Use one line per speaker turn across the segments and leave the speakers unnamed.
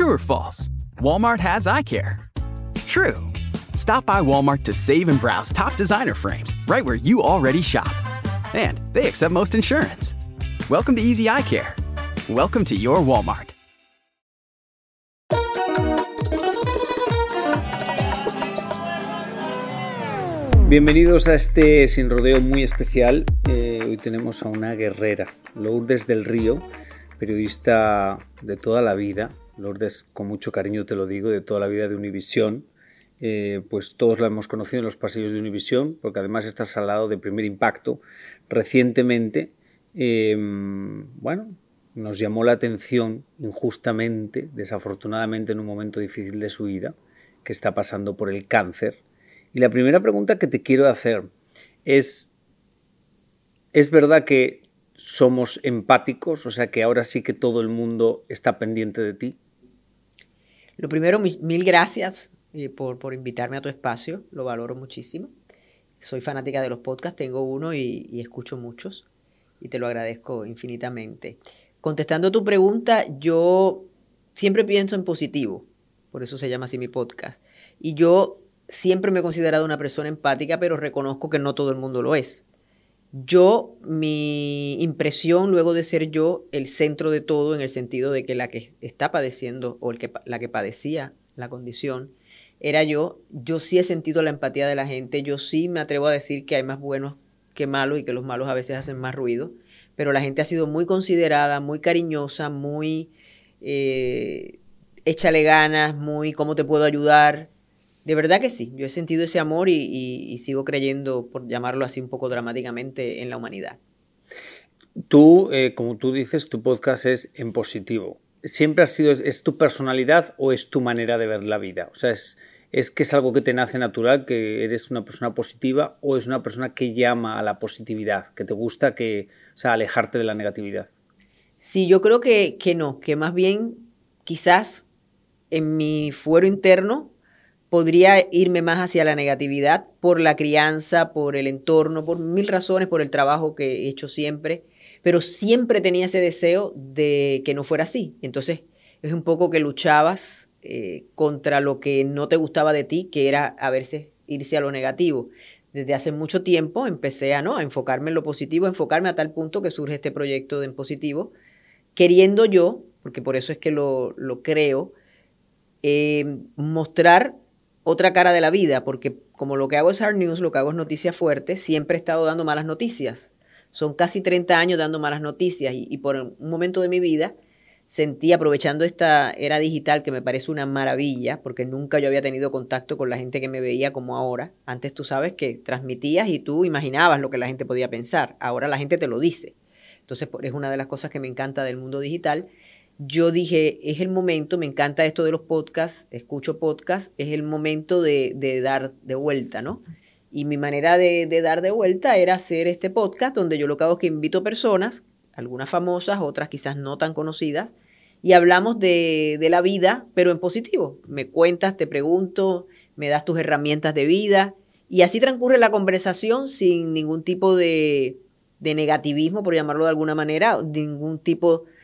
True or false? Walmart has eye care. True. Stop by Walmart to save and browse top designer frames right where you already shop. And they accept most insurance. Welcome to Easy Eye Care. Welcome to your Walmart.
Bienvenidos a este sin rodeo muy especial. Eh, hoy tenemos a una guerrera, Lourdes del Río, periodista de toda la vida. Lourdes, con mucho cariño te lo digo, de toda la vida de Univisión. Eh, pues todos la hemos conocido en los pasillos de Univisión, porque además estás al lado de Primer Impacto. Recientemente, em, bueno, nos llamó la atención injustamente, desafortunadamente en un momento difícil de su vida, que está pasando por el cáncer y la primera pregunta que te quiero hacer es, ¿es verdad que somos empáticos? O sea, que ahora sí que todo el mundo está pendiente de ti.
Lo primero, mil gracias eh, por, por, invitarme a tu espacio, lo valoro muchísimo. Soy fanática de los podcasts, tengo uno y, y escucho muchos y te lo agradezco infinitamente. Contestando a tu pregunta, yo siempre pienso en positivo, por eso se llama así mi podcast. Y yo siempre me he considerado una persona empática, pero reconozco que no todo el mundo lo es. Yo, mi impresión luego de ser yo el centro de todo, en el sentido de que la que está padeciendo o el que, la que padecía la condición, era yo, yo sí he sentido la empatía de la gente, yo sí me atrevo a decir que hay más buenos que malos y que los malos a veces hacen más ruido, pero la gente ha sido muy considerada, muy cariñosa, muy eh, échale ganas, muy cómo te puedo ayudar. De verdad que sí, yo he sentido ese amor y, sigo creyendo, por llamarlo así un poco dramáticamente, en la humanidad.
Tú, eh, como tú dices, tu podcast es en positivo. ¿Siempre ha sido, es tu personalidad o es tu manera de ver la vida? O sea, es, es que es algo que te nace natural, que eres una persona positiva o es una persona que llama a la positividad, que te gusta que, o sea, alejarte de la negatividad.
Sí, yo creo que, que no, que más bien quizás en mi fuero interno podría irme más hacia la negatividad por la crianza, por el entorno, por mil razones, por el trabajo que he hecho siempre, pero siempre tenía ese deseo de que no fuera así. Entonces es un poco que luchabas eh, contra lo que no te gustaba de ti, que era a veces irse a lo negativo. Desde hace mucho tiempo empecé a, ¿no? a enfocarme en lo positivo, a enfocarme a tal punto que surge este proyecto de En Positivo, queriendo yo, porque por eso es que lo, creo, eh, mostrar otra cara de la vida, porque como lo que hago es hard news, lo que hago es noticias fuertes, siempre he estado dando malas noticias. Son casi 30 años dando malas noticias y, por un momento de mi vida sentí, aprovechando esta era digital que me parece una maravilla, porque nunca yo había tenido contacto con la gente que me veía como ahora. Antes tú sabes que transmitías y tú imaginabas lo que la gente podía pensar. Ahora la gente te lo dice. Entonces es una de las cosas que me encanta del mundo digital yo dije, es el momento, me encanta esto de los podcasts, escucho podcasts, es el momento de, dar de vuelta, ¿no? Y mi manera de, dar de vuelta era hacer este podcast donde yo lo que hago es que invito personas, algunas famosas, otras quizás no tan conocidas, y hablamos de, la vida, pero en positivo. Me cuentas, te pregunto, me das tus herramientas de vida, y así transcurre la conversación sin ningún tipo de, de negativismo, por llamarlo de alguna manera, ningún tipo de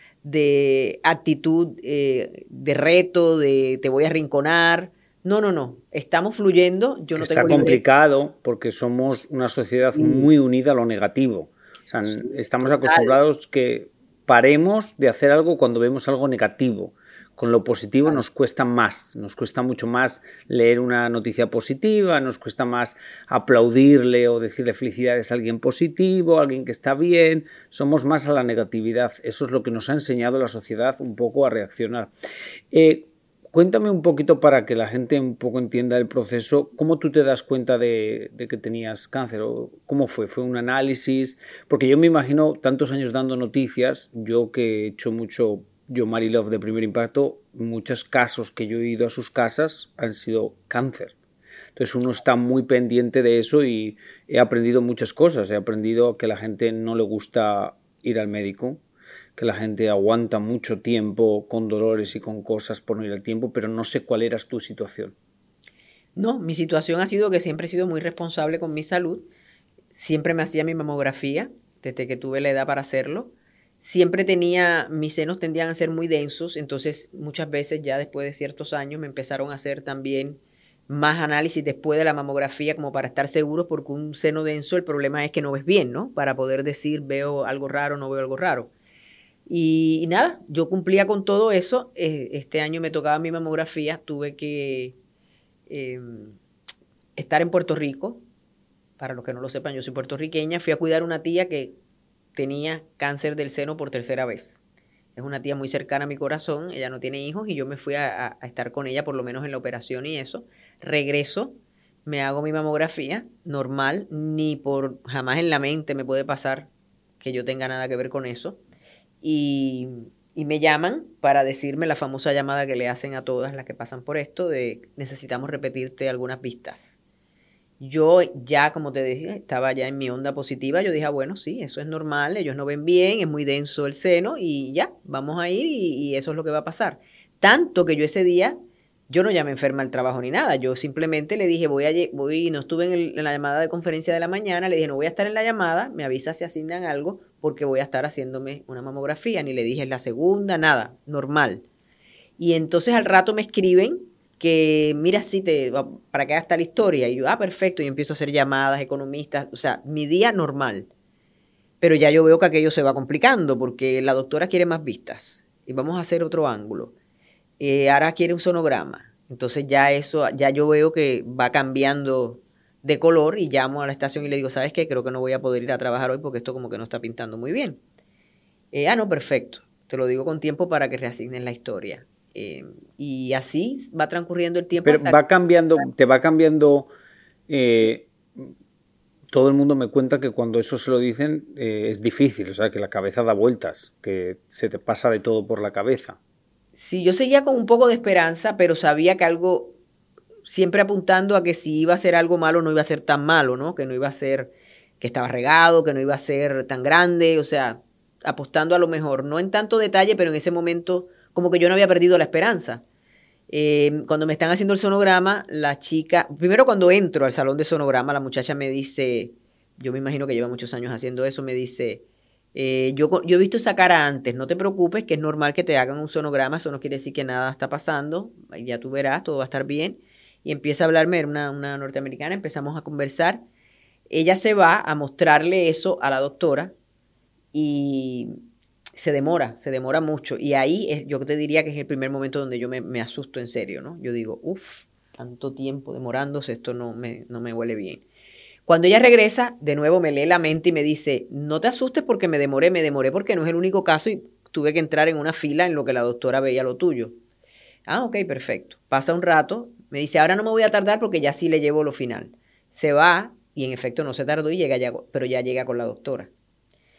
actitud eh, de reto, de te voy a rinconar. No, no, no. Estamos fluyendo. Yo no
Está complicado porque somos una sociedad muy unida a lo negativo. O sea, estamos acostumbrados que paremos de hacer algo cuando vemos algo negativo. Con lo positivo nos cuesta más, nos cuesta mucho más leer una noticia positiva, nos cuesta más aplaudirle o decirle felicidades a alguien positivo, a alguien que está bien, somos más a la negatividad. Eso es lo que nos ha enseñado la sociedad un poco a reaccionar. Eh, cuéntame un poquito para que la gente un poco entienda el proceso, cómo tú te das cuenta de, de, que tenías cáncer o cómo fue, fue un análisis, porque yo me imagino tantos años dando noticias, yo que he hecho mucho yo, Marilove de Primer Impacto, muchos casos que yo he ido a sus casas han sido cáncer. Entonces uno está muy pendiente de eso y he aprendido muchas cosas. He aprendido que la gente no le gusta ir al médico, que la gente aguanta mucho tiempo con dolores y con cosas por no ir al tiempo, pero no sé cuál era tu situación.
No, mi situación ha sido que siempre he sido muy responsable con mi salud. Siempre me hacía mi mamografía desde que tuve la edad para hacerlo. Siempre tenía, mis senos tendían a ser muy densos, entonces muchas veces ya después de ciertos años me empezaron a hacer también más análisis después de la mamografía como para estar seguros porque un seno denso el problema es que no ves bien, ¿no? Para poder decir veo algo raro, no veo algo raro. Y, nada, yo cumplía con todo eso. Eh, este año me tocaba mi mamografía, tuve que em, estar en Puerto Rico. Para los que no lo sepan, yo soy puertorriqueña. Fui a cuidar a una tía que tenía cáncer del seno por tercera vez. Es una tía muy cercana a mi corazón, ella no tiene hijos y yo me fui a, estar con ella por lo menos en la operación y eso. Regreso, me hago mi mamografía normal, ni por jamás en la mente me puede pasar que yo tenga nada que ver con eso y, me llaman para decirme la famosa llamada que le hacen a todas las que pasan por esto de necesitamos repetirte algunas vistas. Yo ya, como te dije, estaba ya en mi onda positiva. Yo dije, ah, bueno, sí, eso es normal, ellos no ven bien, es muy denso el seno y ya, vamos a ir y, eso es lo que va a pasar. Tanto que yo ese día yo no llamé enferma al trabajo ni nada, yo simplemente le dije, voy a, voy, no estuve en, la llamada de conferencia de la mañana, le dije, no voy a estar en la llamada, me avisa si asignan algo, porque voy a estar haciéndome una mamografía, ni le dije es la segunda, nada, normal. Y entonces al rato me escriben que, mira, sí, te, para que haga la historia, y yo, ah, perfecto, y empiezo a hacer llamadas, economistas, o sea, mi día normal. Pero ya yo veo que aquello se va complicando, porque la doctora quiere más vistas, y vamos a hacer otro ángulo eh, ahora quiere un sonograma. Entonces ya eso, ya yo veo que va cambiando de color y llamo a la estación y le digo, ¿sabes qué? Creo que no voy a poder ir a trabajar hoy porque esto como que no está pintando muy bien. Eh, ah, no, perfecto. Te lo digo con tiempo para que reasignen la historia. Eh, y así va transcurriendo el tiempo.
Pero va cambiando, te va cambiando. todo el mundo me cuenta que cuando eso se lo dicen es difícil, o sea, que la cabeza da vueltas, que se te pasa de todo por la cabeza.
Sí, yo seguía con un poco de esperanza, pero sabía que algo, siempre apuntando a que si iba a ser algo malo, no iba a ser tan malo, ¿no? Que no iba a ser, que estaba regado, que no iba a ser tan grande, o sea, apostando a lo mejor, no en tanto detalle, pero en ese momento como que yo no había perdido la esperanza. Eh, cuando me están haciendo el sonograma, la chica, primero cuando entro al salón de sonograma, la muchacha me dice, yo me imagino que lleva muchos años haciendo eso, me dice, eh, yo, yo he visto esa cara antes, no te preocupes, que es normal que te hagan un sonograma, eso no quiere decir que nada está pasando, ya tú verás, todo va a estar bien. Y empieza a hablarme, una, una norteamericana, empezamos a conversar. Ella se va a mostrarle eso a la doctora y se demora, se demora mucho. Y ahí es, yo te diría que es el primer momento donde yo me, asusto en serio, ¿no? Yo digo, uff, tanto tiempo demorándose, esto no me, no me huele bien. Cuando ella regresa, de nuevo me lee la mente y me dice, no te asustes porque me demoré, me demoré porque no es el único caso y tuve que entrar en una fila en lo que la doctora veía lo tuyo. Ah, ok, perfecto. Pasa un rato, me dice, ahora no me voy a tardar porque ya sí le llevo lo final. Se va y en efecto no se tardó y llega ya, pero ya llega con la doctora.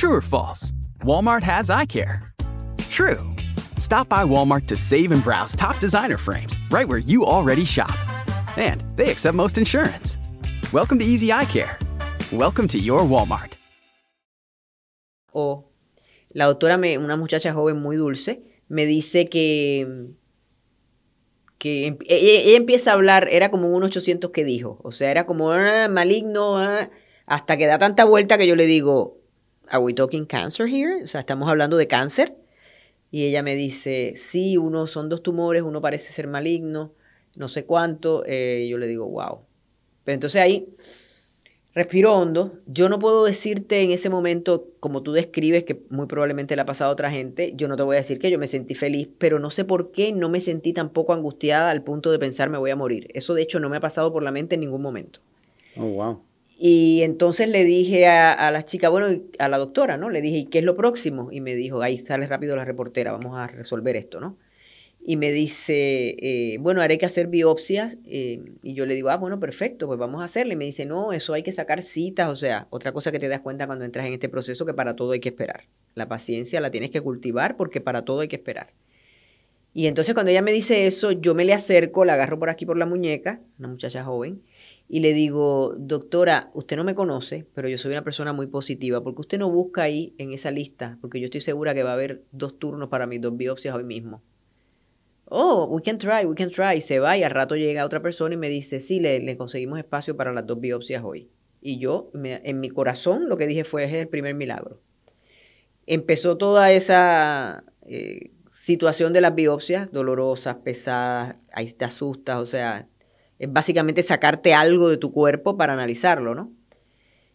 True or false? Walmart has eye care. True. Stop by Walmart to save and browse top designer frames right where you already shop. And they accept most insurance. Welcome to Easy Eye Care. Welcome to your Walmart.
Oh, la doctora, me, una muchacha joven muy dulce, me dice que, que em, e, e, ella, empieza a hablar, era como un 800 que dijo, o sea, era como ah, maligno, ah, hasta que da tanta vuelta que yo le digo, ¿Are we talking cancer here? O sea, estamos hablando de cáncer. Y ella me dice, sí, uno son dos tumores, uno parece ser maligno, no sé cuánto. Eh, yo le digo, wow. Pero entonces ahí Respiro hondo. Yo no puedo decirte en ese momento, como tú describes, que muy probablemente le ha pasado a otra gente, yo no te voy a decir que yo me sentí feliz, pero no sé por qué no me sentí tampoco angustiada al punto de pensar me voy a morir. Eso de hecho no me ha pasado por la mente en ningún momento.
Oh, wow.
Y entonces le dije a, a la chica, bueno, a la doctora, ¿no? Le dije, ¿y qué es lo próximo? Y me dijo, ahí sale rápido la reportera, vamos a resolver esto, ¿no? y me dice, eh, bueno, haré que hacer biopsias. Eh, y yo le digo, ah, bueno, perfecto, pues vamos a hacerle. Y me dice, no, eso hay que sacar citas. O sea, otra cosa que te das cuenta cuando entras en este proceso, que para todo hay que esperar. La paciencia la tienes que cultivar porque para todo hay que esperar. Y entonces cuando ella me dice eso, yo me le acerco, la agarro por aquí por la muñeca, una muchacha joven, y le digo, doctora, usted no me conoce, pero yo soy una persona muy positiva, porque usted no busca ahí en esa lista, porque yo estoy segura que va a haber dos turnos para mis dos biopsias hoy mismo oh, we can try, we can try. se va y al rato llega otra persona y me dice, sí, le, conseguimos espacio para las dos biopsias hoy. Y yo, en mi corazón, lo que dije fue, es el primer milagro. Empezó toda esa eh, situación de las biopsias, dolorosas, pesadas, ahí te asustas, o sea, es básicamente sacarte algo de tu cuerpo para analizarlo, ¿no?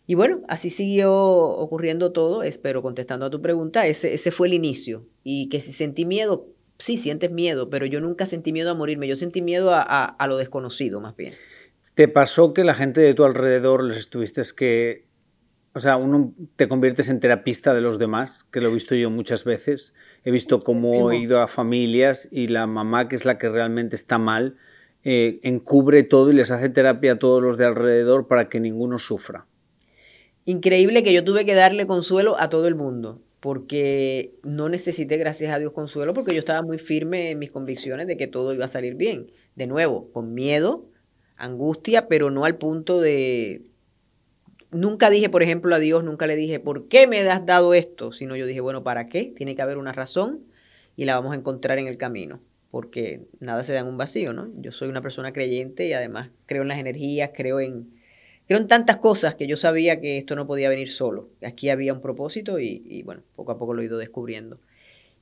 Y bueno, así siguió ocurriendo todo, espero contestando a tu pregunta, ese, ese fue el inicio. Y que si sentí miedo, sí sientes miedo, pero yo nunca sentí miedo a morirme, yo sentí miedo a, lo desconocido más bien.
¿Te pasó que la gente de tu alrededor les estuviste que... O sea, uno te conviertes en terapista de los demás, que lo he visto yo muchas veces. He visto cómo he ido a familias y la mamá, que es la que realmente está mal, eh, encubre todo y les hace terapia a todos los de alrededor para que ninguno sufra.
Increíble que yo tuve que darle consuelo a todo el mundo porque no necesité, gracias a Dios, consuelo, porque yo estaba muy firme en mis convicciones de que todo iba a salir bien. De nuevo, con miedo, angustia, pero no al punto de... Nunca dije, por ejemplo, a Dios, nunca le dije, ¿por qué me has dado esto? Sino yo dije, bueno, ¿para qué? Tiene que haber una razón y la vamos a encontrar en el camino, porque nada se da en un vacío, ¿no? Yo soy una persona creyente y además creo en las energías, creo en, Creo en tantas cosas que yo sabía que esto no podía venir solo. Aquí había un propósito y, bueno, poco a poco lo he ido descubriendo.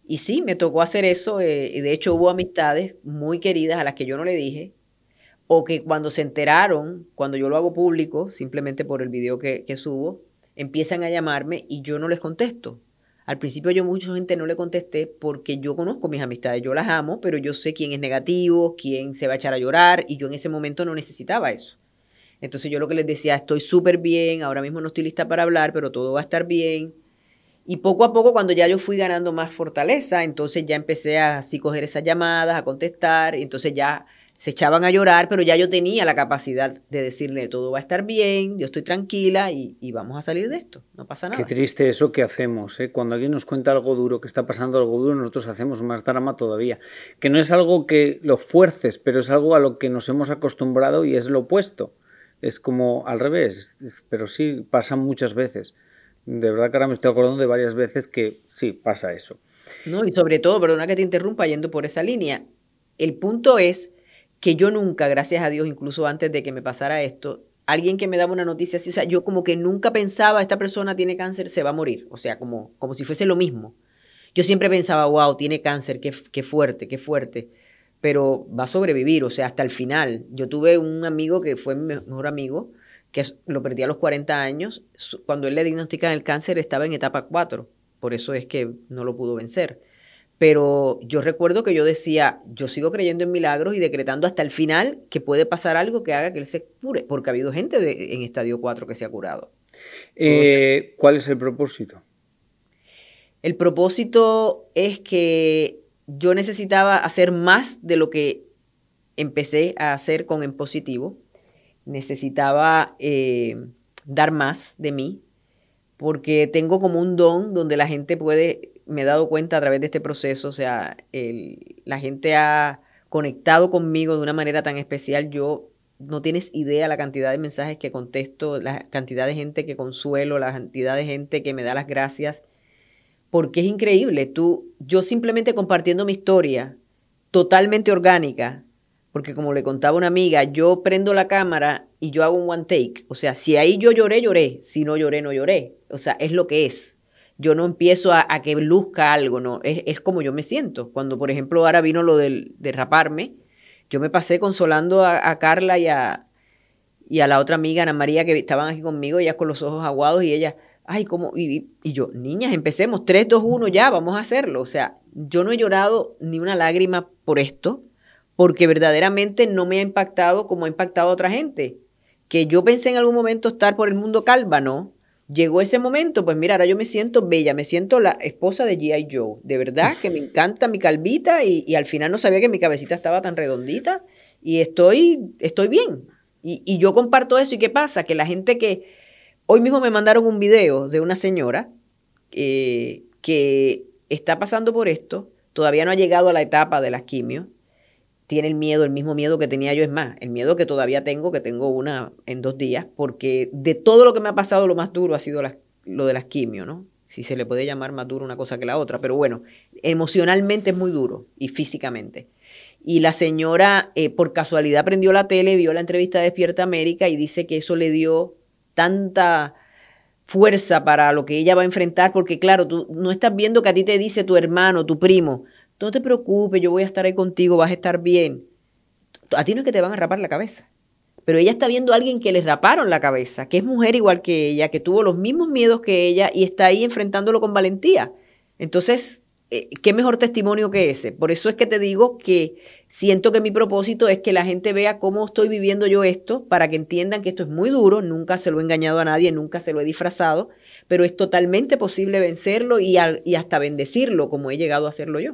Y sí, me tocó hacer eso. Eh, y de hecho hubo amistades muy queridas a las que yo no le dije. O que cuando se enteraron, cuando yo lo hago público, simplemente por el video que, que subo, empiezan a llamarme y yo no les contesto. Al principio yo mucha gente no le contesté porque yo conozco mis amistades, yo las amo, pero yo sé quién es negativo, quién se va a echar a llorar y yo en ese momento no necesitaba eso. Entonces yo lo que les decía, estoy súper bien, ahora mismo no estoy lista para hablar, pero todo va a estar bien. Y poco a poco, cuando ya yo fui ganando más fortaleza, entonces ya empecé a así coger esas llamadas, a contestar, entonces ya se echaban a llorar, pero ya yo tenía la capacidad de decirle, todo va a estar bien, yo estoy tranquila y, vamos a salir de esto, no pasa nada.
Qué triste eso que hacemos, ¿eh? cuando alguien nos cuenta algo duro, que está pasando algo duro, nosotros hacemos más drama todavía, que no es algo que lo fuerces, pero es algo a lo que nos hemos acostumbrado y es lo opuesto es como al revés, pero sí pasa muchas veces. De verdad que ahora me estoy acordando de varias veces que sí, pasa eso.
No, y sobre todo, perdona que te interrumpa yendo por esa línea, el punto es que yo nunca, gracias a Dios, incluso antes de que me pasara esto, alguien que me daba una noticia así, o sea, yo como que nunca pensaba, esta persona tiene cáncer, se va a morir, o sea, como, como si fuese lo mismo. Yo siempre pensaba, wow, tiene cáncer, qué, qué fuerte, qué fuerte pero va a sobrevivir, o sea, hasta el final. Yo tuve un amigo que fue mi mejor amigo, que lo perdí a los 40 años. Cuando él le diagnostican el cáncer estaba en etapa 4, por eso es que no lo pudo vencer. Pero yo recuerdo que yo decía, yo sigo creyendo en milagros y decretando hasta el final que puede pasar algo que haga que él se cure, porque ha habido gente en estadio 4 que se ha curado.
Eh, ¿Cuál es el propósito?
El propósito es que yo necesitaba hacer más de lo que empecé a hacer con En Positivo. Necesitaba eh, dar más de mí, porque tengo como un don donde la gente puede, me he dado cuenta a través de este proceso, o sea, la gente ha conectado conmigo de una manera tan especial. Yo no tienes idea la cantidad de mensajes que contesto, la cantidad de gente que consuelo, la cantidad de gente que me da las gracias porque es increíble. Tú, yo simplemente compartiendo mi historia, totalmente orgánica, porque como le contaba una amiga, yo prendo la cámara y yo hago un one take. O sea, si ahí yo lloré, lloré. Si no lloré, no lloré. O sea, es lo que es. Yo no empiezo a, que luzca algo, no. Es, como yo me siento. Cuando, por ejemplo, ahora vino lo del, de raparme, yo me pasé consolando a, Carla y a, y a la otra amiga, Ana María, que estaban aquí conmigo, ellas con los ojos aguados y ella, ay, ¿cómo? Y, y yo, niñas, empecemos, 3, 2, 1, ya, vamos a hacerlo. O sea, yo no he llorado ni una lágrima por esto, porque verdaderamente no me ha impactado como ha impactado a otra gente. Que yo pensé en algún momento estar por el mundo calva, ¿no? Llegó ese momento, pues mira, ahora yo me siento bella, me siento la esposa de G.I. Joe. De verdad que me encanta mi calvita y, al final no sabía que mi cabecita estaba tan redondita y estoy, estoy bien. Y, y yo comparto eso. ¿Y qué pasa? Que la gente que... Hoy mismo me mandaron un video de una señora eh, que está pasando por esto, todavía no ha llegado a la etapa de las quimios, tiene el miedo, el mismo miedo que tenía yo, es más, el miedo que todavía tengo, que tengo una en dos días, porque de todo lo que me ha pasado, lo más duro ha sido lo de las quimios, ¿no? Si se le puede llamar más duro una cosa que la otra, pero bueno, emocionalmente es muy duro y físicamente. Y la señora, eh, por casualidad, prendió la tele, vio la entrevista de Despierta América y dice que eso le dio tanta fuerza para lo que ella va a enfrentar, porque claro, tú no estás viendo que a ti te dice tu hermano, tu primo, no te preocupes, yo voy a estar ahí contigo, vas a estar bien. A ti no es que te van a rapar la cabeza, pero ella está viendo a alguien que le raparon la cabeza, que es mujer igual que ella, que tuvo los mismos miedos que ella y está ahí enfrentándolo con valentía. Entonces, eh, ¿qué mejor testimonio que ese? Por eso es que te digo que siento que mi propósito es que la gente vea cómo estoy viviendo yo esto, para que entiendan que esto es muy duro, nunca se lo he engañado a nadie, nunca se lo he disfrazado, pero es totalmente posible vencerlo y, hasta bendecirlo como he llegado a hacerlo yo.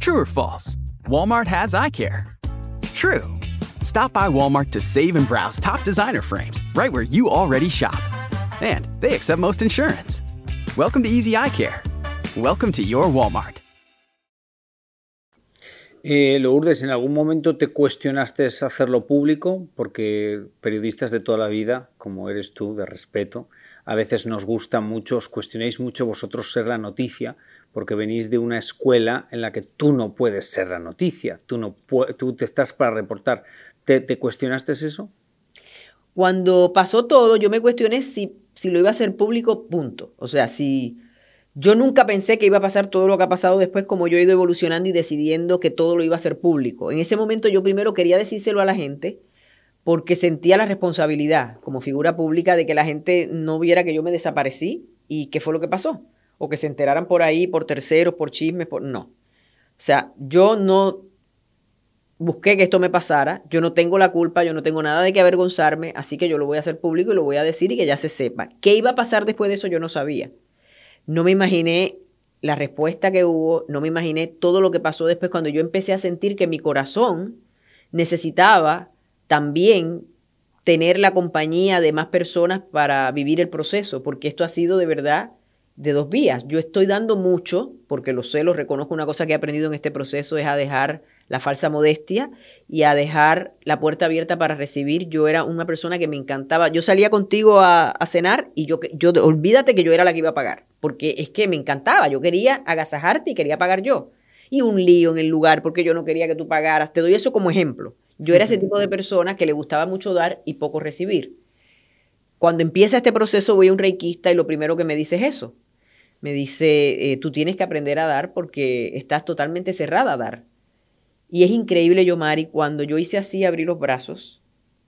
True or false? Walmart has eye care. True. Stop by Walmart to save and browse top designer frames right where you already shop. And they accept most insurance. Welcome to Easy Eye Care. Welcome to your Walmart.
Eh, Lourdes, ¿en algún momento te cuestionaste hacerlo público? Porque periodistas de toda la vida, como eres tú, de respeto, a veces nos gusta mucho, os cuestionáis mucho vosotros ser la noticia, porque venís de una escuela en la que tú no puedes ser la noticia, tú, no tú te estás para reportar. ¿Te, ¿Te, cuestionaste eso?
Cuando pasó todo, yo me cuestioné si, si lo iba a hacer público, punto. O sea, si yo nunca pensé que iba a pasar todo lo que ha pasado después, como yo he ido evolucionando y decidiendo que todo lo iba a hacer público. En ese momento yo primero quería decírselo a la gente porque sentía la responsabilidad como figura pública de que la gente no viera que yo me desaparecí y qué fue lo que pasó. O que se enteraran por ahí, por terceros, por chismes, por... No. O sea, yo no busqué que esto me pasara, yo no tengo la culpa, yo no tengo nada de que avergonzarme, así que yo lo voy a hacer público y lo voy a decir y que ya se sepa. ¿Qué iba a pasar después de eso? Yo no sabía. No me imaginé la respuesta que hubo, no me imaginé todo lo que pasó después cuando yo empecé a sentir que mi corazón necesitaba también tener la compañía de más personas para vivir el proceso, porque esto ha sido de verdad de dos vías. Yo estoy dando mucho, porque lo sé, lo reconozco, una cosa que he aprendido en este proceso es a dejar la falsa modestia y a dejar la puerta abierta para recibir. Yo era una persona que me encantaba. Yo salía contigo a, a, cenar y yo, olvídate que yo era la que iba a pagar, porque es que me encantaba. Yo quería agasajarte y quería pagar yo. Y un lío en el lugar porque yo no quería que tú pagaras. Te doy eso como ejemplo. Yo era ese tipo de persona que le gustaba mucho dar y poco recibir. Cuando empieza este proceso voy a un reikista y lo primero que me dice es eso. Me dice, eh, tú tienes que aprender a dar porque estás totalmente cerrada a dar. Y es increíble, yo, Mari, cuando yo hice así, abrí los brazos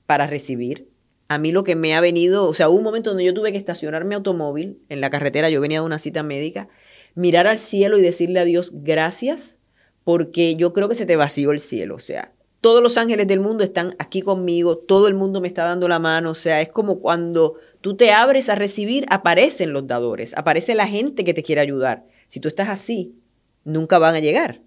para recibir, a mí lo que me ha venido, o sea, hubo un momento donde yo tuve que estacionar mi automóvil en la carretera, yo venía de una cita médica, mirar al cielo y decirle a Dios gracias, porque yo creo que se te vació el cielo, o sea, todos los ángeles del mundo están aquí conmigo, todo el mundo me está dando la mano, o sea, es como cuando tú te abres a recibir, aparecen los dadores, aparece la gente que te quiere ayudar. Si tú estás así, nunca van a llegar.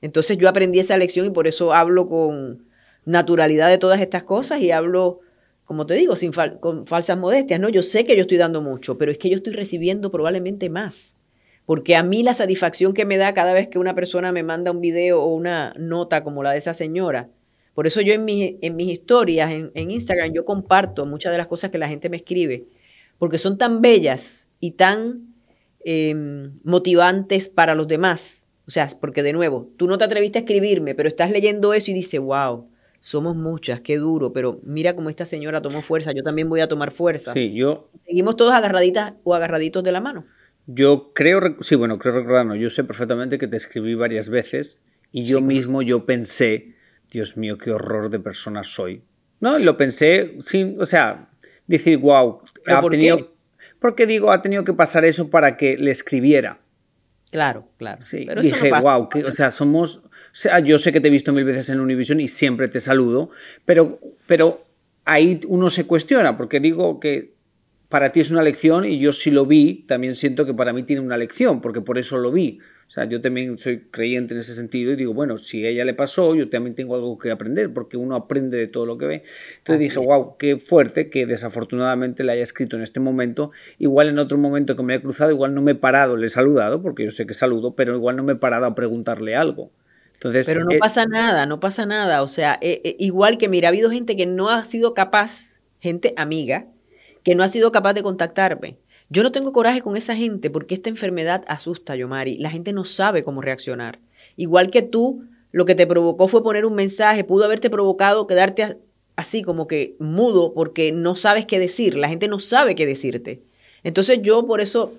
Entonces yo aprendí esa lección y por eso hablo con naturalidad de todas estas cosas y hablo, como te digo, sin con falsas modestias. No, yo sé que yo estoy dando mucho, pero es que yo estoy recibiendo probablemente más. Porque a mí la satisfacción que me da cada vez que una persona me manda un video o una nota como la de esa señora, Por eso yo en, en mis historias, en, Instagram, yo comparto muchas de las cosas que la gente me escribe, porque son tan bellas y tan em, motivantes para los demás. O sea, porque de nuevo, tú no te atreviste a escribirme, pero estás leyendo eso y dices, wow, somos muchas, qué duro, pero mira cómo esta señora tomó fuerza, yo también voy a tomar fuerza.
Sí, yo...
Seguimos todos agarraditas o agarraditos de la mano.
Yo creo, sí, bueno, creo recordarlo, yo sé perfectamente que te escribí varias veces y yo mismo yo pensé, Dios mío, qué horror de persona soy. No, lo pensé, sí, o sea, decir, wow, ha
por
tenido,
qué?
porque digo, ha tenido que pasar eso para que le escribiera.
Claro, claro.
Sí,
Pero eso
dije,
no pasa.
wow, que, o sea, somos, o sea, yo sé que te he visto mil veces en Univision y siempre te saludo, pero, pero ahí uno se cuestiona, porque digo que para ti es una lección y yo si lo vi, también siento que para mí tiene una lección, porque por eso lo vi. O sea, yo también soy creyente en ese sentido y digo, bueno, si a ella le pasó, yo también tengo algo que aprender, porque uno aprende de todo lo que ve. Entonces dije, wow, qué fuerte que desafortunadamente le haya escrito en este momento. Igual en otro momento que me haya cruzado, igual no me he parado, le he saludado, porque yo sé que saludo, pero igual no me he parado a preguntarle algo. Entonces,
Pero no
eh,
pasa nada, no pasa nada. O sea, eh, eh, igual que, mira, ha habido gente que no ha sido capaz, gente amiga, que no ha sido capaz de contactarme. Yo no tengo coraje con esa gente porque esta enfermedad asusta, Yomari. La gente no sabe cómo reaccionar. Igual que tú, lo que te provocó fue poner un mensaje, pudo haberte provocado quedarte así como que mudo porque no sabes qué decir. La gente no sabe qué decirte. Entonces yo por eso...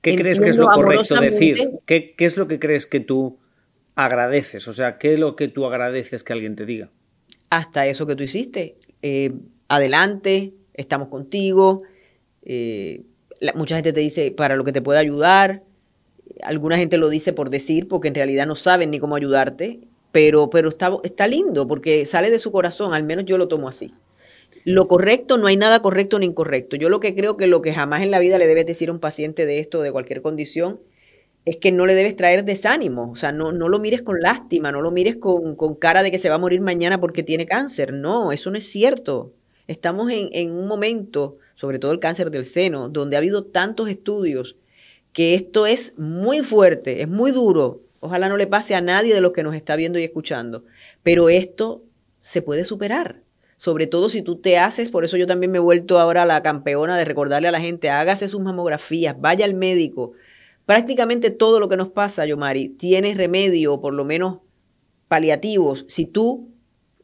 ¿Qué crees que es lo correcto decir?
amorosamente-
¿Qué, ¿Qué es lo que crees que tú agradeces? O sea, ¿qué es lo que tú agradeces que alguien te diga?
hasta eso que tú hiciste. Eh, adelante, estamos contigo. eh, mucha gente te dice para lo que te pueda ayudar. Alguna gente lo dice por decir, porque en realidad no saben ni cómo ayudarte. Pero, pero está, está lindo porque sale de su corazón, al menos yo lo tomo así. Lo correcto, no hay nada correcto ni incorrecto. Yo lo que creo que lo que jamás en la vida le debes decir a un paciente de esto, de cualquier condición, es que no le debes traer desánimo. O sea, no, no lo mires con lástima, no lo mires con, con cara de que se va a morir mañana porque tiene cáncer. No, eso no es cierto. Estamos en, en un momento, sobre todo el cáncer del seno, donde ha habido tantos estudios que esto es muy fuerte, es muy duro. Ojalá no le pase a nadie de los que nos está viendo y escuchando. Pero esto se puede superar. Sobre todo si tú te haces, por eso yo también me he vuelto ahora la campeona de recordarle a la gente, hágase sus mamografías, vaya al médico. Prácticamente todo lo que nos pasa, Yomari, tiene remedio, o por lo menos paliativos, si tú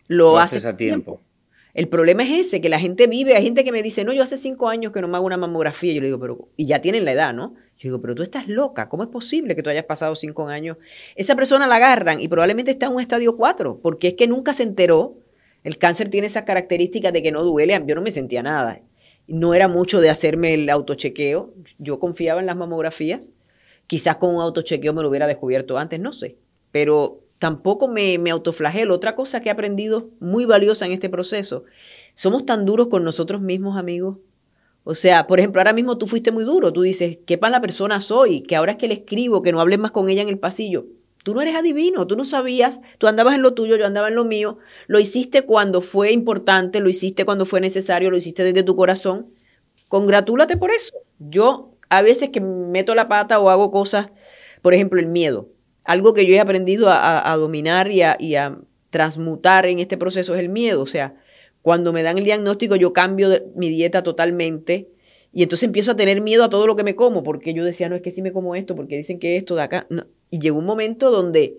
lo,
Lo
haces
haces a tiempo.
El problema es ese, que la gente vive, hay gente que me dice, no, yo hace cinco años que no me hago una mamografía. Yo le digo, pero, y ya tienen la edad, ¿no? Yo digo, pero tú estás loca, ¿cómo es posible que tú hayas pasado cinco años? Esa persona la agarran y probablemente está en un estadio 4, porque es que nunca se enteró. El cáncer tiene esas características de que no duele, yo no me sentía nada. No era mucho de hacerme el autochequeo, yo confiaba en las mamografías. Quizás con un autochequeo me lo hubiera descubierto antes, no sé. Pero tampoco me, me autoflagelo. Otra cosa que he aprendido muy valiosa en este proceso, somos tan duros con nosotros mismos, amigos. O sea, por ejemplo, ahora mismo tú fuiste muy duro. Tú dices, qué mala persona soy, que ahora es que le escribo, que no hables más con ella en el pasillo. Tú no eres adivino, tú no sabías, tú andabas en lo tuyo, yo andaba en lo mío. Lo hiciste cuando fue importante, lo hiciste cuando fue necesario, lo hiciste desde tu corazón. Congratúlate por eso. Yo a veces que meto la pata o hago cosas, por ejemplo, el miedo. Algo que yo he aprendido a, dominar y a, transmutar en este proceso es el miedo. O sea, cuando me dan el diagnóstico yo cambio mi dieta totalmente y entonces empiezo a tener miedo a todo lo que me como porque yo decía, no, es que si me como esto, porque dicen que esto de acá. Y llegó un momento donde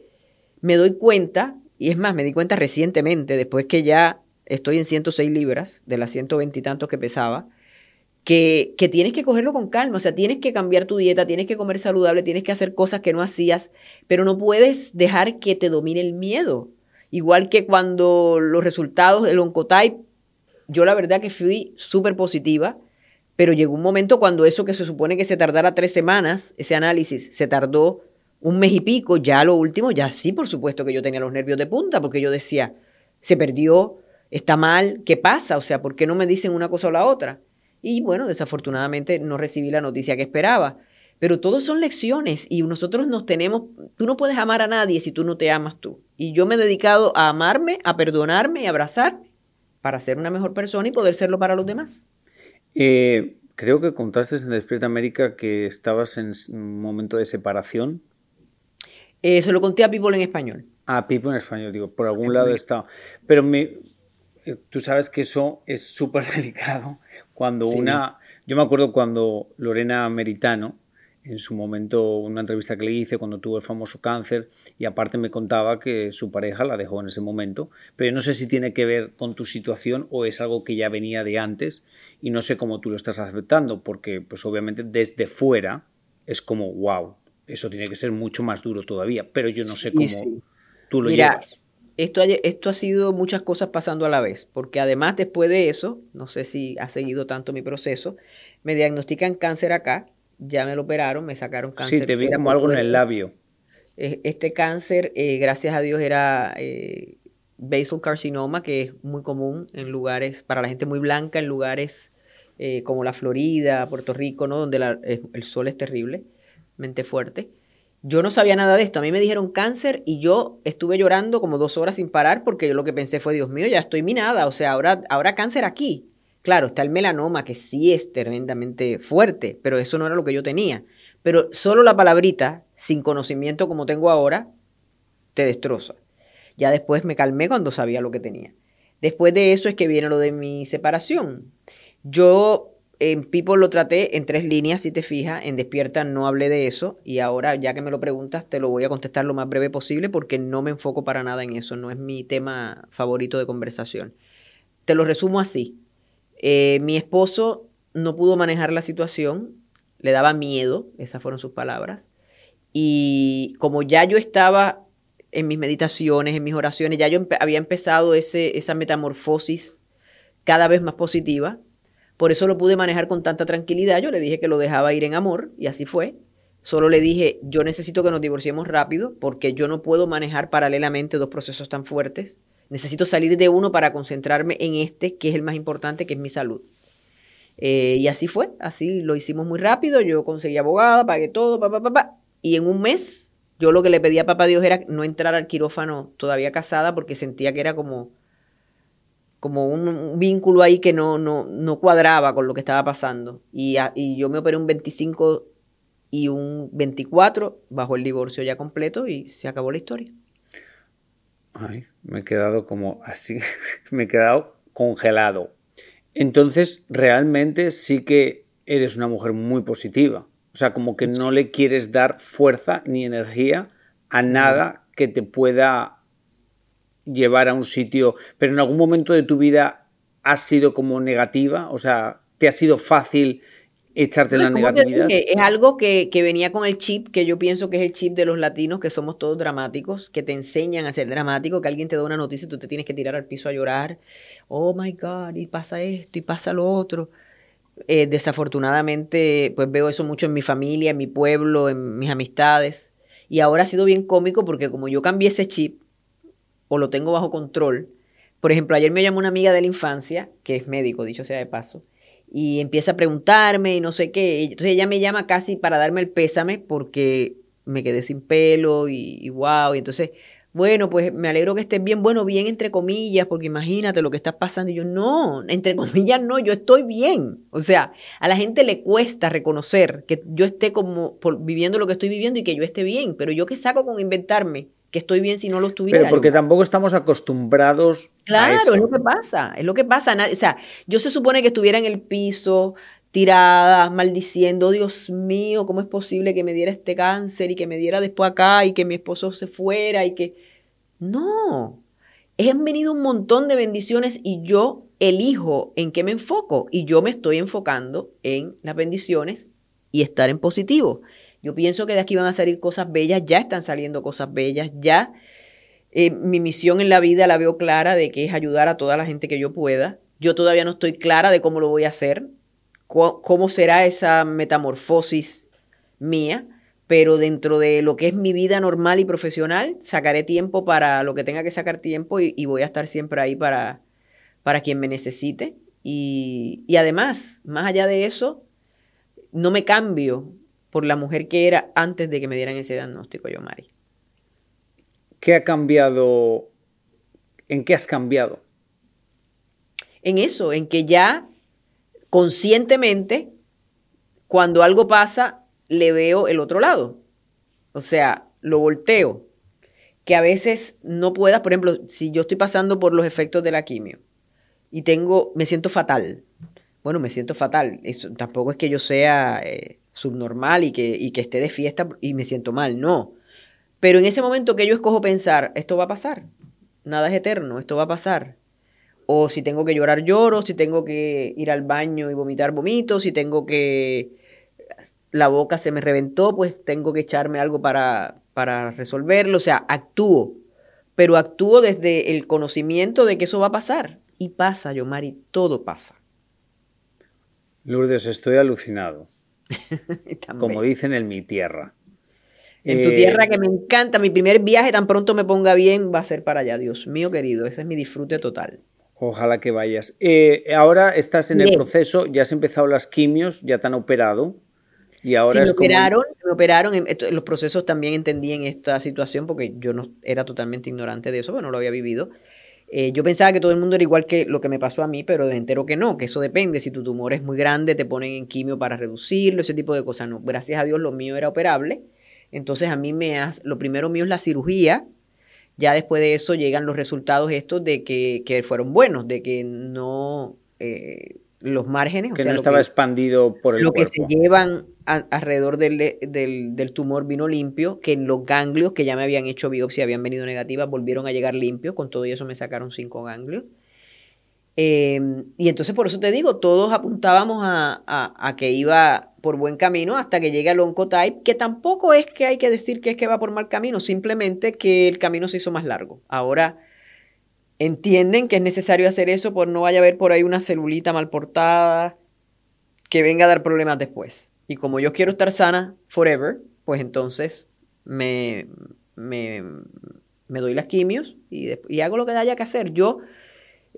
me doy cuenta, y es más, me di cuenta recientemente, después que ya estoy en 106 libras, de las 120 y tantos que pesaba, que, tienes que cogerlo con calma, o sea, tienes que cambiar tu dieta, tienes que comer saludable, tienes que hacer cosas que no hacías, pero no puedes dejar que te domine el miedo. Igual que cuando los resultados del Oncotype, yo la verdad que fui súper positiva, pero llegó un momento cuando eso que se supone que se tardara tres semanas, ese análisis, se tardó un mes y pico, ya lo último, ya sí, por supuesto que yo tenía los nervios de punta, porque yo decía, se perdió, está mal, ¿qué pasa? O sea, ¿por qué no me dicen una cosa o la otra? Y bueno, desafortunadamente no recibí la noticia que esperaba. Pero todos son lecciones y nosotros nos tenemos, tú no puedes amar a nadie si tú no te amas tú. Y yo me he dedicado a amarme, a perdonarme y a abrazarme para ser una mejor persona y poder serlo para los demás.
Eh, creo que contaste en Despierta América que estabas en un momento de separación.
Eh, se lo conté a People en español.
Ah, Pipo en español, digo, por algún lado estado. Pero me, eh, tú sabes que eso es súper delicado cuando una... Yo me acuerdo cuando Lorena Meritano, en su momento, una entrevista que le hice cuando tuvo el famoso cáncer, y aparte me contaba que su pareja la dejó en ese momento, pero yo no sé si tiene que ver con tu situación o es algo que ya venía de antes, y no sé cómo tú lo estás aceptando, porque pues obviamente desde fuera es como, wow, eso tiene que ser mucho más duro todavía, pero yo no sé cómo tú lo llevas.
Esto, esto ha sido muchas cosas pasando a la vez, porque además después de eso, no sé si ha seguido tanto mi proceso, me diagnostican cáncer acá, ya me lo operaron, me sacaron cáncer.
Sí, te vi como algo en el labio.
Este cáncer, eh, gracias a Dios, era eh, basal carcinoma, que es muy común en lugares, para la gente muy blanca, en lugares eh, como la Florida, Puerto Rico, ¿no? donde el sol es terriblemente fuerte. Yo no sabía nada de esto. A mí me dijeron cáncer y yo estuve llorando como dos horas sin parar porque yo lo que pensé fue, Dios mío, ya estoy minada. O sea, ahora, ahora cáncer aquí. Claro, está el melanoma que sí es tremendamente fuerte, pero eso no era lo que yo tenía. Pero solo la palabrita, sin conocimiento como tengo ahora, te destroza. Ya después me calmé cuando sabía lo que tenía. Después de eso es que viene lo de mi separación. Yo en People lo traté en tres líneas, si te fijas. En Despierta no hablé de eso. Y ahora, ya que me lo preguntas, te lo voy a contestar lo más breve posible porque no me enfoco para nada en eso. No es mi tema favorito de conversación. Te lo resumo así. Eh, mi esposo no pudo manejar la situación. Le daba miedo. Esas fueron sus palabras. Y como ya yo estaba en mis meditaciones, en mis oraciones, ya yo había empezado ese, esa metamorfosis cada vez más positiva por eso lo pude manejar con tanta tranquilidad. Yo le dije que lo dejaba ir en amor y así fue. Solo le dije, yo necesito que nos divorciemos rápido porque yo no puedo manejar paralelamente dos procesos tan fuertes. Necesito salir de uno para concentrarme en este, que es el más importante, que es mi salud. Eh, y así fue, así lo hicimos muy rápido. Yo conseguí abogada, pagué todo, pa, pa, pa, y en un mes yo lo que le pedí a papá Dios era no entrar al quirófano todavía casada porque sentía que era como como un, vínculo ahí que no, no, no, cuadraba con lo que estaba pasando. Y, y, yo me operé un 25 y un 24 bajo el divorcio ya completo y se acabó la historia.
Ay, me he quedado como así, me he quedado congelado. Entonces, realmente sí que eres una mujer muy positiva. O sea, como que no le quieres dar fuerza ni energía a nada que te pueda llevar a un sitio, pero en algún momento de tu vida has sido como negativa, o sea, te ha sido fácil echarte en la negatividad.
es algo que, venía con el chip, que yo pienso que es el chip de los latinos, que somos todos dramáticos, que te enseñan a ser dramático, que alguien te da una noticia y tú te tienes que tirar al piso a llorar. Oh my God, y pasa esto y pasa lo otro. Eh, desafortunadamente, pues veo eso mucho en mi familia, en mi pueblo, en mis amistades. Y ahora ha sido bien cómico porque como yo cambié ese chip, o lo tengo bajo control. Por ejemplo, ayer me llamó una amiga de la infancia, que es médico, dicho sea de paso, y empieza a preguntarme y no sé qué. Entonces ella me llama casi para darme el pésame porque me quedé sin pelo y, wow. Y entonces, bueno, pues me alegro que estés bien. Bueno, bien entre comillas, porque imagínate lo que estás pasando. Y yo, no, entre comillas no, yo estoy bien. O sea, a la gente le cuesta reconocer que yo esté como viviendo lo que estoy viviendo y que yo esté bien. Pero yo qué saco con inventarme que estoy bien si no lo estuviera.
Pero porque tampoco estamos acostumbrados.
Claro, a eso. es lo que pasa, es lo que pasa. O sea, yo se supone que estuviera en el piso, tirada, maldiciendo, Dios mío, ¿cómo es posible que me diera este cáncer y que me diera después acá y que mi esposo se fuera y que... No, han venido un montón de bendiciones y yo elijo en qué me enfoco y yo me estoy enfocando en las bendiciones y estar en positivo. Yo pienso que de aquí van a salir cosas bellas, ya están saliendo cosas bellas, ya eh, mi misión en la vida la veo clara de que es ayudar a toda la gente que yo pueda. Yo todavía no estoy clara de cómo lo voy a hacer, cómo será esa metamorfosis mía, pero dentro de lo que es mi vida normal y profesional, sacaré tiempo para lo que tenga que sacar tiempo y, voy a estar siempre ahí para, para quien me necesite. Y, y además, más allá de eso, no me cambio por la mujer que era antes de que me dieran ese diagnóstico, yo, Mari.
¿Qué ha cambiado? ¿En qué has cambiado?
En eso, en que ya conscientemente, cuando algo pasa, le veo el otro lado. O sea, lo volteo. que a veces no puedas, por ejemplo, si yo estoy pasando por los efectos de la quimio y tengo, me siento fatal. Bueno, me siento fatal. Eso, tampoco es que yo sea eh, subnormal y que, y que esté de fiesta y me siento mal, no. Pero en ese momento que yo escojo pensar, esto va a pasar, nada es eterno, esto va a pasar. O si tengo que llorar, lloro, si tengo que ir al baño y vomitar, vomito, si tengo que la boca se me reventó, pues tengo que echarme algo para, para resolverlo. O sea, actúo, pero actúo desde el conocimiento de que eso va a pasar. Y pasa, Yomari, todo pasa.
Lourdes, estoy alucinado. Como dicen en mi tierra.
En tu tierra eh, que me encanta, mi primer viaje tan pronto me ponga bien va a ser para allá, Dios mío querido, ese es mi disfrute total.
Ojalá que vayas. Eh, ahora estás en el proceso, ya has empezado las quimios, ya te han operado. Y ahora
me operaron, me operaron, los procesos también entendí en esta situación porque yo no era totalmente ignorante de eso, porque no lo había vivido. Eh, yo pensaba que todo el mundo era igual que lo que me pasó a mí, pero me entero que no, que eso depende. Si tu tumor es muy grande, te ponen en quimio para reducirlo, ese tipo de cosas. No, gracias a Dios lo mío era operable. Entonces a mí me hace, lo primero mío es la cirugía. Ya después de eso llegan los resultados estos de que, que fueron buenos, de que no eh, los márgenes.
Que no estaba expandido por el
Lo que se llevan alrededor del, del, tumor vino limpio, que en los ganglios que ya me habían hecho biopsia habían venido negativas, volvieron a llegar limpios, con todo eso me sacaron cinco ganglios. Em, y entonces por eso te digo, todos apuntábamos a, a, que iba por buen camino hasta que llegue al Oncotype, que tampoco es que hay que decir que es que va por mal camino, simplemente que el camino se hizo más largo. Ahora entienden que es necesario hacer eso por no vaya a haber por ahí una celulita mal portada que venga a dar problemas después. Y como yo quiero estar sana forever, pues entonces me, me, me doy las quimios y, y, hago lo que haya que hacer. Yo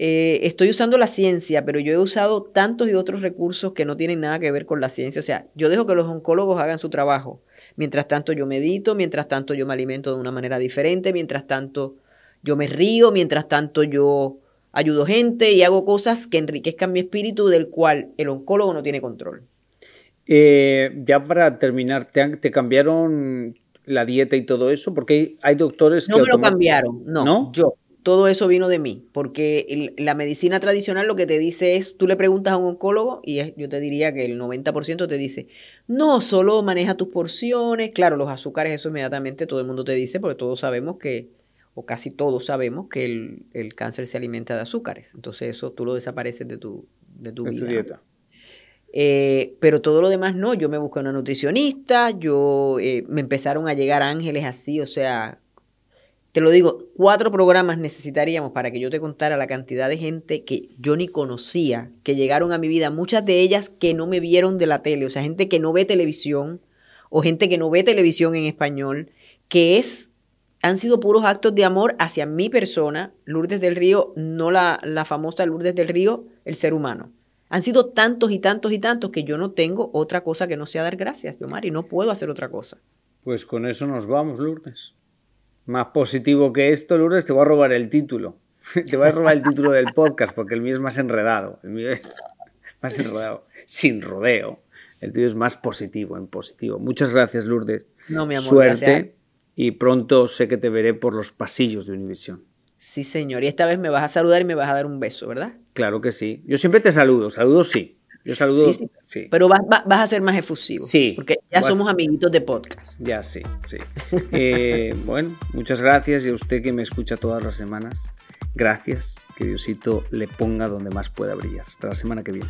eh, estoy usando la ciencia, pero yo he usado tantos y otros recursos que no tienen nada que ver con la ciencia. O sea, yo dejo que los oncólogos hagan su trabajo. Mientras tanto yo medito, mientras tanto yo me alimento de una manera diferente, mientras tanto yo me río, mientras tanto yo ayudo gente y hago cosas que enriquezcan mi espíritu del cual el oncólogo no tiene control.
Eh, ya para terminar, ¿te, cambiaron la dieta y todo eso? Porque hay, doctores
que... No me lo cambiaron, no, Yo, todo eso vino de mí, porque la medicina tradicional lo que te dice es, tú le preguntas a un oncólogo y yo te diría que el 90% te dice, no, solo maneja tus porciones, claro, los azúcares, eso inmediatamente todo el mundo te dice, porque todos sabemos que, o casi todos sabemos que el, cáncer se alimenta de azúcares, entonces eso tú lo desapareces de tu, de tu vida. dieta. Eh, pero todo lo demás no, yo me busqué una nutricionista, yo eh, me empezaron a llegar ángeles así, o sea, te lo digo, cuatro programas necesitaríamos para que yo te contara la cantidad de gente que yo ni conocía, que llegaron a mi vida, muchas de ellas que no me vieron de la tele, o sea, gente que no ve televisión o gente que no ve televisión en español, que es, han sido puros actos de amor hacia mi persona, Lourdes del Río, no la, la famosa Lourdes del Río, el ser humano. Han sido tantos y tantos y tantos que yo no tengo otra cosa que no sea dar gracias, Mari, no puedo hacer otra cosa.
Pues con eso nos vamos, Lourdes. Más positivo que esto, Lourdes, te voy a robar el título. te voy a robar el título del podcast porque el mío es más enredado. El mío es más enredado, sin rodeo. El tuyo es más positivo, en positivo. Muchas gracias, Lourdes.
No, mi amor,
Suerte y pronto sé que te veré por los pasillos de Univisión.
Sí, señor. Y esta vez me vas a saludar y me vas a dar un beso, ¿verdad?
Claro que sí. Yo siempre te saludo. Saludo sí. Yo saludo. Sí,
sí. Pero vas, a ser más efusivo.
Sí.
Porque ya somos amiguitos de podcast.
Ya, sí, sí. Eh, bueno, muchas gracias. Y a usted que me escucha todas las semanas, gracias. Que Diosito le ponga donde más pueda brillar. Hasta la semana que viene.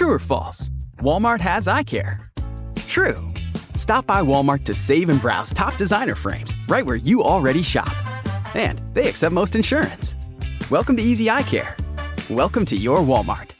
True or false? Walmart has eye care. True. Stop by Walmart to save and browse top designer frames right where you already shop. And they accept most insurance. Welcome to Easy Eye Care. Welcome to your Walmart.